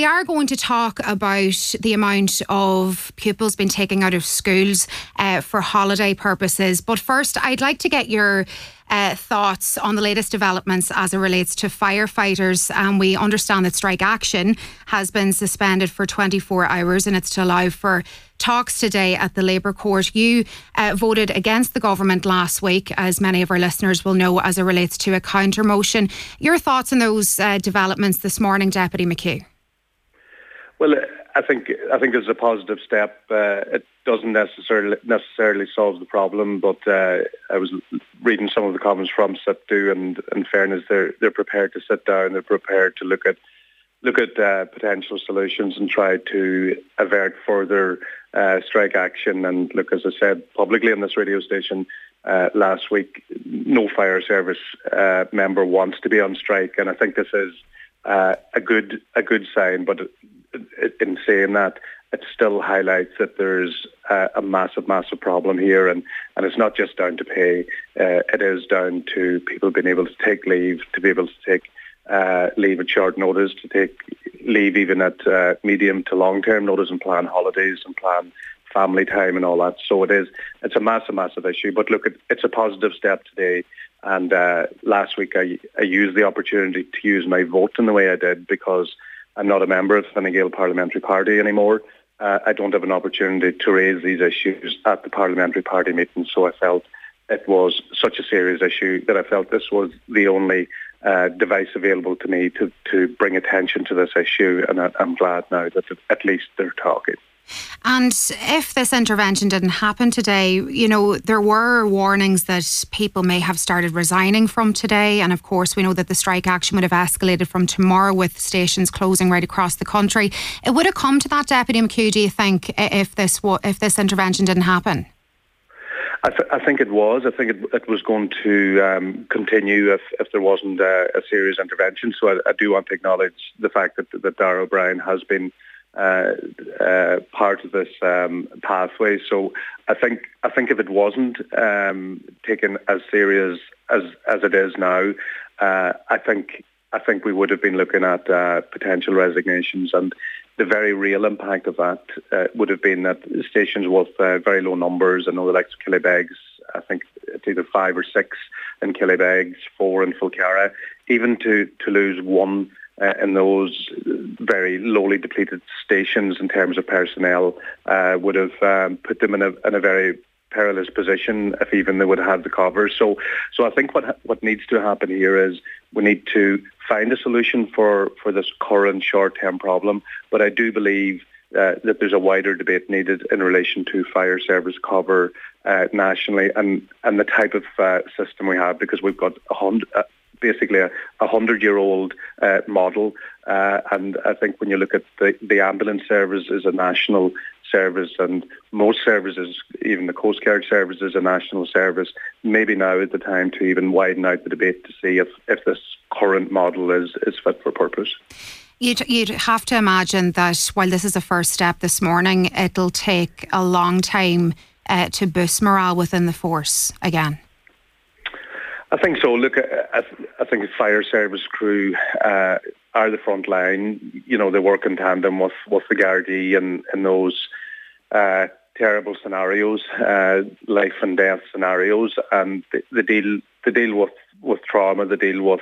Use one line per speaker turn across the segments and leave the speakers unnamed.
we are going to talk about the amount of pupils being taken out of schools uh, for holiday purposes. But first, I'd like to get your uh, thoughts on the latest developments as it relates to firefighters. And we understand that strike action has been suspended for 24 hours and it's to allow for talks today at the Labour Court. You uh, voted against the government last week, as many of our listeners will know, as it relates to a counter motion. Your thoughts on those uh, developments this morning, Deputy McHugh?
Well, I think I think it's a positive step. Uh, it doesn't necessarily necessarily solve the problem, but uh, I was reading some of the comments from SIPTU, and in fairness, they're they're prepared to sit down. They're prepared to look at look at uh, potential solutions and try to avert further uh, strike action. And look, as I said publicly on this radio station uh, last week, no fire service uh, member wants to be on strike, and I think this is uh, a good a good sign. But in saying that, it still highlights that there's a massive, massive problem here, and, and it's not just down to pay. Uh, it is down to people being able to take leave, to be able to take uh, leave at short notice, to take leave even at uh, medium to long term notice, and plan holidays and plan family time and all that. So it is. It's a massive, massive issue. But look, it's a positive step today. And uh, last week I, I used the opportunity to use my vote in the way I did because I'm not a member of the Fine Gael Parliamentary Party anymore. Uh, I don't have an opportunity to raise these issues at the Parliamentary Party meeting, so I felt it was such a serious issue that I felt this was the only uh, device available to me to, to bring attention to this issue, and I, I'm glad now that at least they're talking.
And if this intervention didn't happen today, you know, there were warnings that people may have started resigning from today. And of course, we know that the strike action would have escalated from tomorrow with stations closing right across the country. It would have come to that, Deputy McHugh, do you think, if this, if this intervention didn't happen?
I, th- I, think it was. I think it, it was going to um, continue if, if there wasn't a, a serious intervention. So I, I, do want to acknowledge the fact that, that Darragh O'Brien has been uh, uh, part of this um, pathway. So I think I think if it wasn't um, taken as serious as as it is now, uh, I think I think we would have been looking at uh, potential resignations and. The very real impact of that uh, would have been that stations with very low numbers, I know the likes of Killybegs, I think it's either five or six in Killybegs, four in Falcarragh, even to, to lose one uh, in those very lowly depleted stations in terms of personnel uh, would have um, put them in a, in a very perilous position if even they would have had the cover. So, so I think what what needs to happen here is we need to find a solution for, for this current short-term problem. But I do believe uh, that there's a wider debate needed in relation to fire service cover uh, nationally and, and the type of uh, system we have because we've got a hundred, uh, basically a, a hundred-year-old uh, model. Uh, and I think when you look at the, the ambulance service is a national service and most services, even the Coast Guard service is a national service, maybe now is the time to even widen out the debate to see if, if this current model is, is fit for purpose.
You'd, you'd have to imagine that while this is a first step this morning, it'll take a long time uh, to boost morale within the force again.
I think so. Look, I, I think fire service crew uh, are the front line. You know, they work in tandem with, with the Gardaí and, and those uh, terrible scenarios, uh, life and death scenarios, and the, the deal the deal with, with trauma, the deal with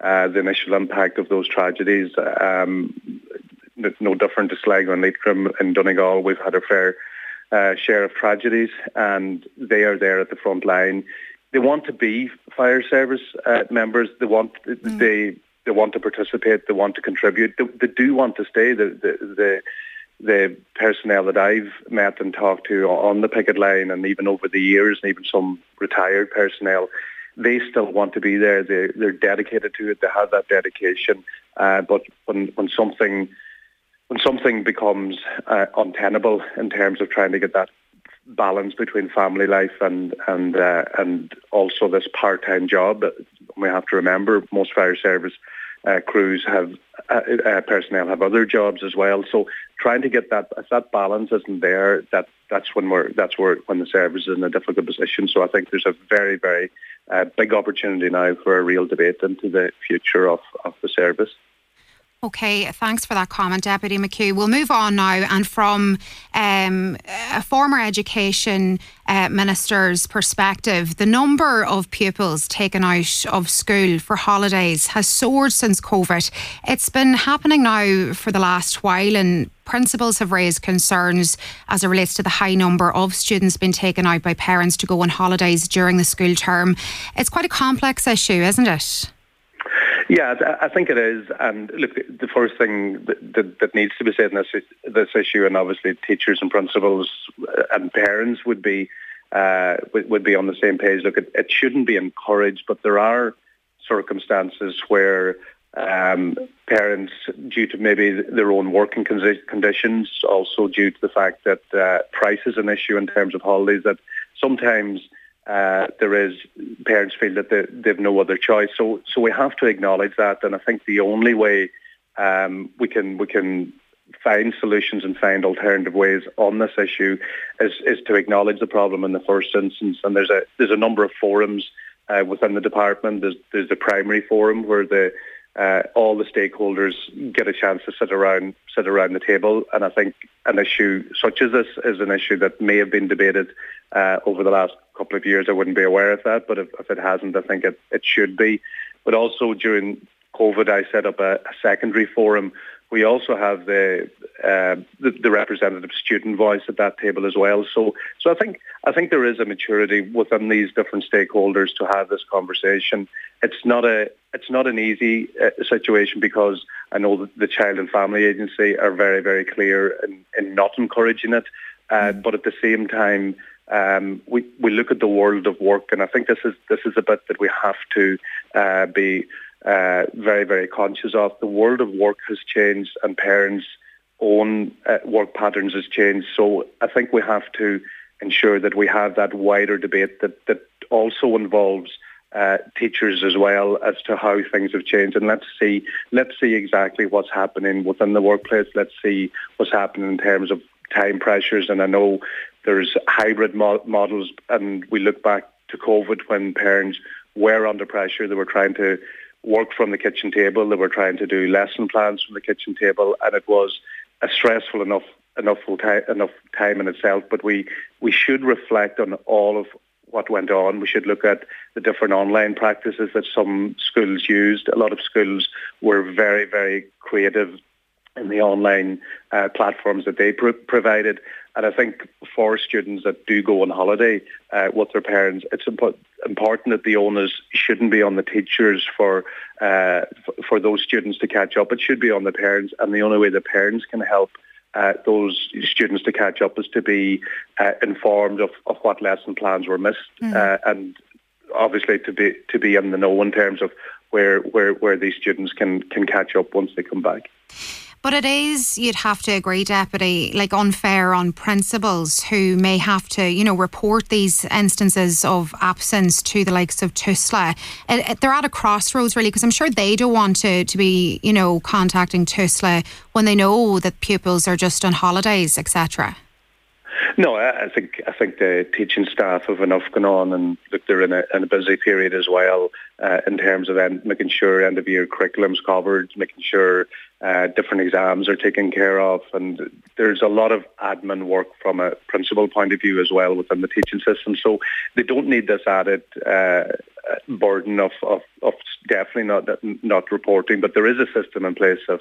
uh, the initial impact of those tragedies. Um, no different to Sligo and Leitrim in Donegal. We've had a fair uh, share of tragedies, and they are there at the front line they want to be fire service uh, members. They want mm. they they want to participate. They want to contribute. They, they do want to stay. The, the the the personnel that I've met and talked to on the picket line, and even over the years, and even some retired personnel, they still want to be there. They they're dedicated to it. They have that dedication. Uh, but when when something when something becomes uh, untenable in terms of trying to get that balance between family life and and uh, and also this part-time job. We have to remember most fire service uh, crews have uh, uh, personnel have other jobs as well. So trying to get that if that balance isn't there, that that's when we're that's where when the service is in a difficult position. So I think there's a very very uh, big opportunity now for a real debate into the future of, of the service.
Okay, thanks for that comment, Deputy McHugh. We'll move on now, and from um, a former education uh, minister's perspective, the number of pupils taken out of school for holidays has soared since COVID. It's been happening now for the last while, and principals have raised concerns as it relates to the high number of students being taken out by parents to go on holidays during the school term. It's quite a complex issue, isn't it?
Yeah, I think it is. And look, the first thing that, that, that, needs to be said in this this issue, and obviously teachers and principals and parents would be uh, would, be on the same page. Look, it, it, shouldn't be encouraged, but there are circumstances where um, parents, due to maybe their own working conditions, also due to the fact that uh, price is an issue in terms of holidays, that sometimes uh, there is parents feel that they, they've no other choice. So, so we have to acknowledge that, and I think the only way um, we can we can find solutions and find alternative ways on this issue is is to acknowledge the problem in the first instance. And there's a there's a number of forums uh, within the department. There's there's the primary forum where the uh, all the stakeholders get a chance to sit around sit around the table. And I think an issue such as this is an issue that may have been debated uh, over the last couple of years. I wouldn't be aware of that, but if, if it hasn't, I think it, it should be. But also during COVID, I set up a, a secondary forum. We also have the, uh, the, the representative student voice at that table as well. So, so I think I think there is a maturity within these different stakeholders to have this conversation. It's not a it's not an easy uh, situation because I know that the Child and Family Agency are very very clear in, in not encouraging it, uh, mm. but at the same time um, we, we look at the world of work, and I think this is this is a bit that we have to uh, be uh, very very conscious of. The world of work has changed, and parents' own uh, work patterns has changed. So I think we have to ensure that we have that wider debate that that also involves. Uh, teachers as well as to how things have changed and let's see let's see exactly what's happening within the workplace let's see what's happening in terms of time pressures and I know there's hybrid mo- models, and we look back to COVID when parents were under pressure. They were trying to work from the kitchen table. They were trying to do lesson plans from the kitchen table, and it was a stressful enough enough time enough time in itself. But we we should reflect on all of what went on. We should look at the different online practices that some schools used. A lot of schools were very very creative in the online uh, platforms that they pr- provided. And I think for students that do go on holiday uh, with their parents, it's impo- important that the onus shouldn't be on the teachers for uh, f- for those students to catch up. It should be on the parents, and the only way the parents can help uh, those students to catch up is to be uh, informed of, of what lesson plans were missed, mm. uh, and obviously to be to be in the know in terms of where where where these students can can catch up once they come back.
But it is, you'd have to agree, Deputy, like unfair on principals who may have to, you know, report these instances of absence to the likes of TUSLA. It, it, they're at a crossroads, really, because I'm sure they don't want to, to be, you know, contacting TUSLA when they know that pupils are just on holidays, etc.
No, I think I think the teaching staff have enough going on, and look, they're in a, in a busy period as well uh, in terms of end, making sure end of year curriculum's covered, making sure uh, different exams are taken care of, and there's a lot of admin work from a principal point of view as well within the teaching system. So they don't need this added uh, burden of, of, of definitely not not reporting, but there is a system in place of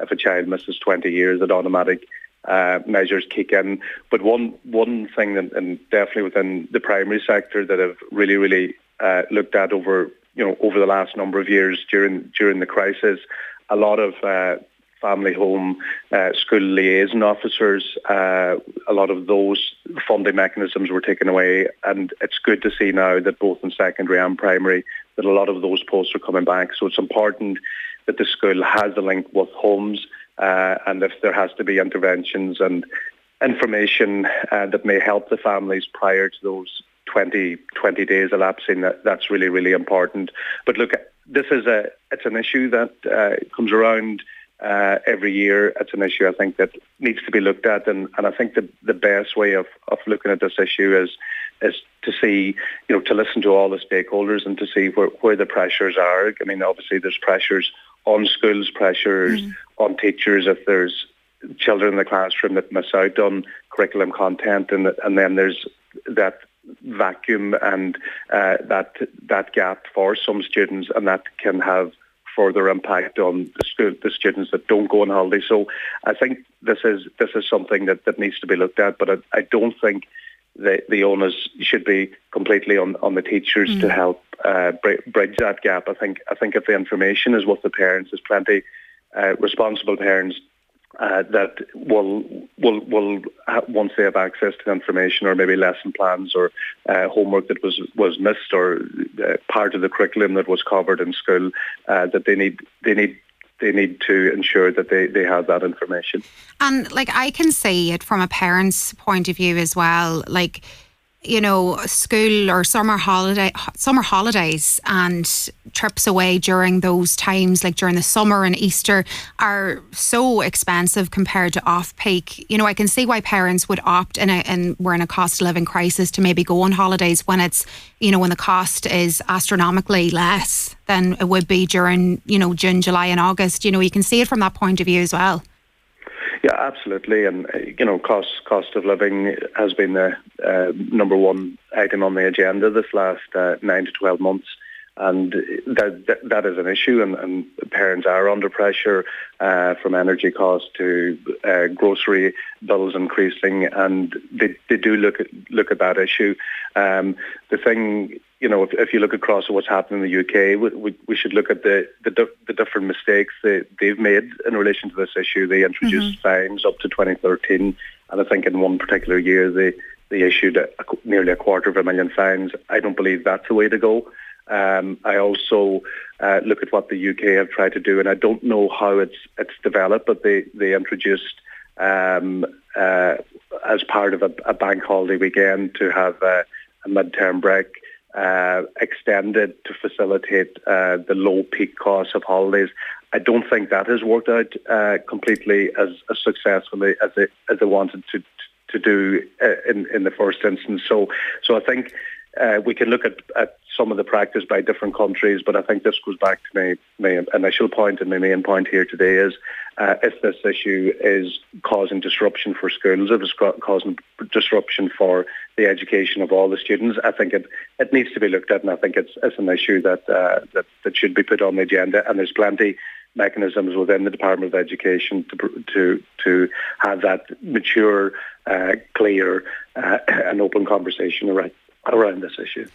if a child misses 20 years, that automatic uh, measures kick in. But one one thing, that, and definitely within the primary sector, that have really really uh, looked at over you know over the last number of years during during the crisis, a lot of uh, family home uh, school liaison officers, uh, a lot of those funding mechanisms were taken away, and it's good to see now that both in secondary and primary that a lot of those posts are coming back. So it's important that the school has a link with homes uh, and if there has to be interventions and information uh, that may help the families prior to those 20, 20 days elapsing, that, that's really, really important. But look, this is a, it's an issue that uh, comes around uh, every year. It's an issue I think that needs to be looked at, and, and I think the, the best way of, of looking at this issue is is to see, you know, to listen to all the stakeholders and to see where, where the pressures are. I mean, obviously there's pressures on schools, pressures mm. on teachers if there's children in the classroom that miss out on curriculum content, and and then there's that vacuum and uh, that that gap for some students, and that can have further impact on the school, the students that don't go on holiday. So I think this is this is something that, that needs to be looked at, but I, I don't think the, the onus should be completely on, on the teachers mm. to help uh, bridge that gap. I think I think if the information is with the parents, there's plenty uh, responsible parents uh, that will will will once they have access to information or maybe lesson plans or uh, homework that was was missed or uh, part of the curriculum that was covered in school uh, that they need they need they need to ensure that they, they have that information.
And like I can see it from a parent's point of view as well. Like you know, school or summer holiday, summer holidays and trips away during those times, like during the summer and Easter, are so expensive compared to off peak. You know, I can see why parents would opt in a, and we're in a cost of living crisis to maybe go on holidays when it's, you know, when the cost is astronomically less than it would be during, you know, June, July, and August. You know, you can see it from that point of view as well.
Yeah, absolutely. And, uh, you know, cost cost of living has been the uh, number one item on the agenda this last uh, nine to 12 months. And that, that, that is an issue, and, and parents are under pressure uh, from energy costs to uh, grocery bills increasing, and they, they do look at look at that issue. Um, the thing you know, if, if you look across what's happened in the UK, we, we, we should look at the, the, the different mistakes they, they've made in relation to this issue. They introduced mm-hmm. fines up to 2013, and I think in one particular year they, they issued a, a, nearly a quarter of a million fines. I don't believe that's the way to go. Um, I also uh, look at what the UK have tried to do, and I don't know how it's it's developed, but they they introduced um, uh, as part of a, a, bank holiday weekend to have a, a midterm break uh, extended to facilitate uh, the low peak costs of holidays. I don't think that has worked out uh, completely as, as, successfully as they, as they wanted to to do uh, in in the first instance. So so I think we can look at, at some of the practice by different countries, but I think this goes back to my, my initial point and my main point here today is uh, if this issue is causing disruption for schools, if it's causing disruption for the education of all the students, I think it, it needs to be looked at, and I think it's, it's an issue that, uh, that that should be put on the agenda. And there's plenty mechanisms within the Department of Education to to to have that mature, uh, clear, uh, and open conversation around around this issue.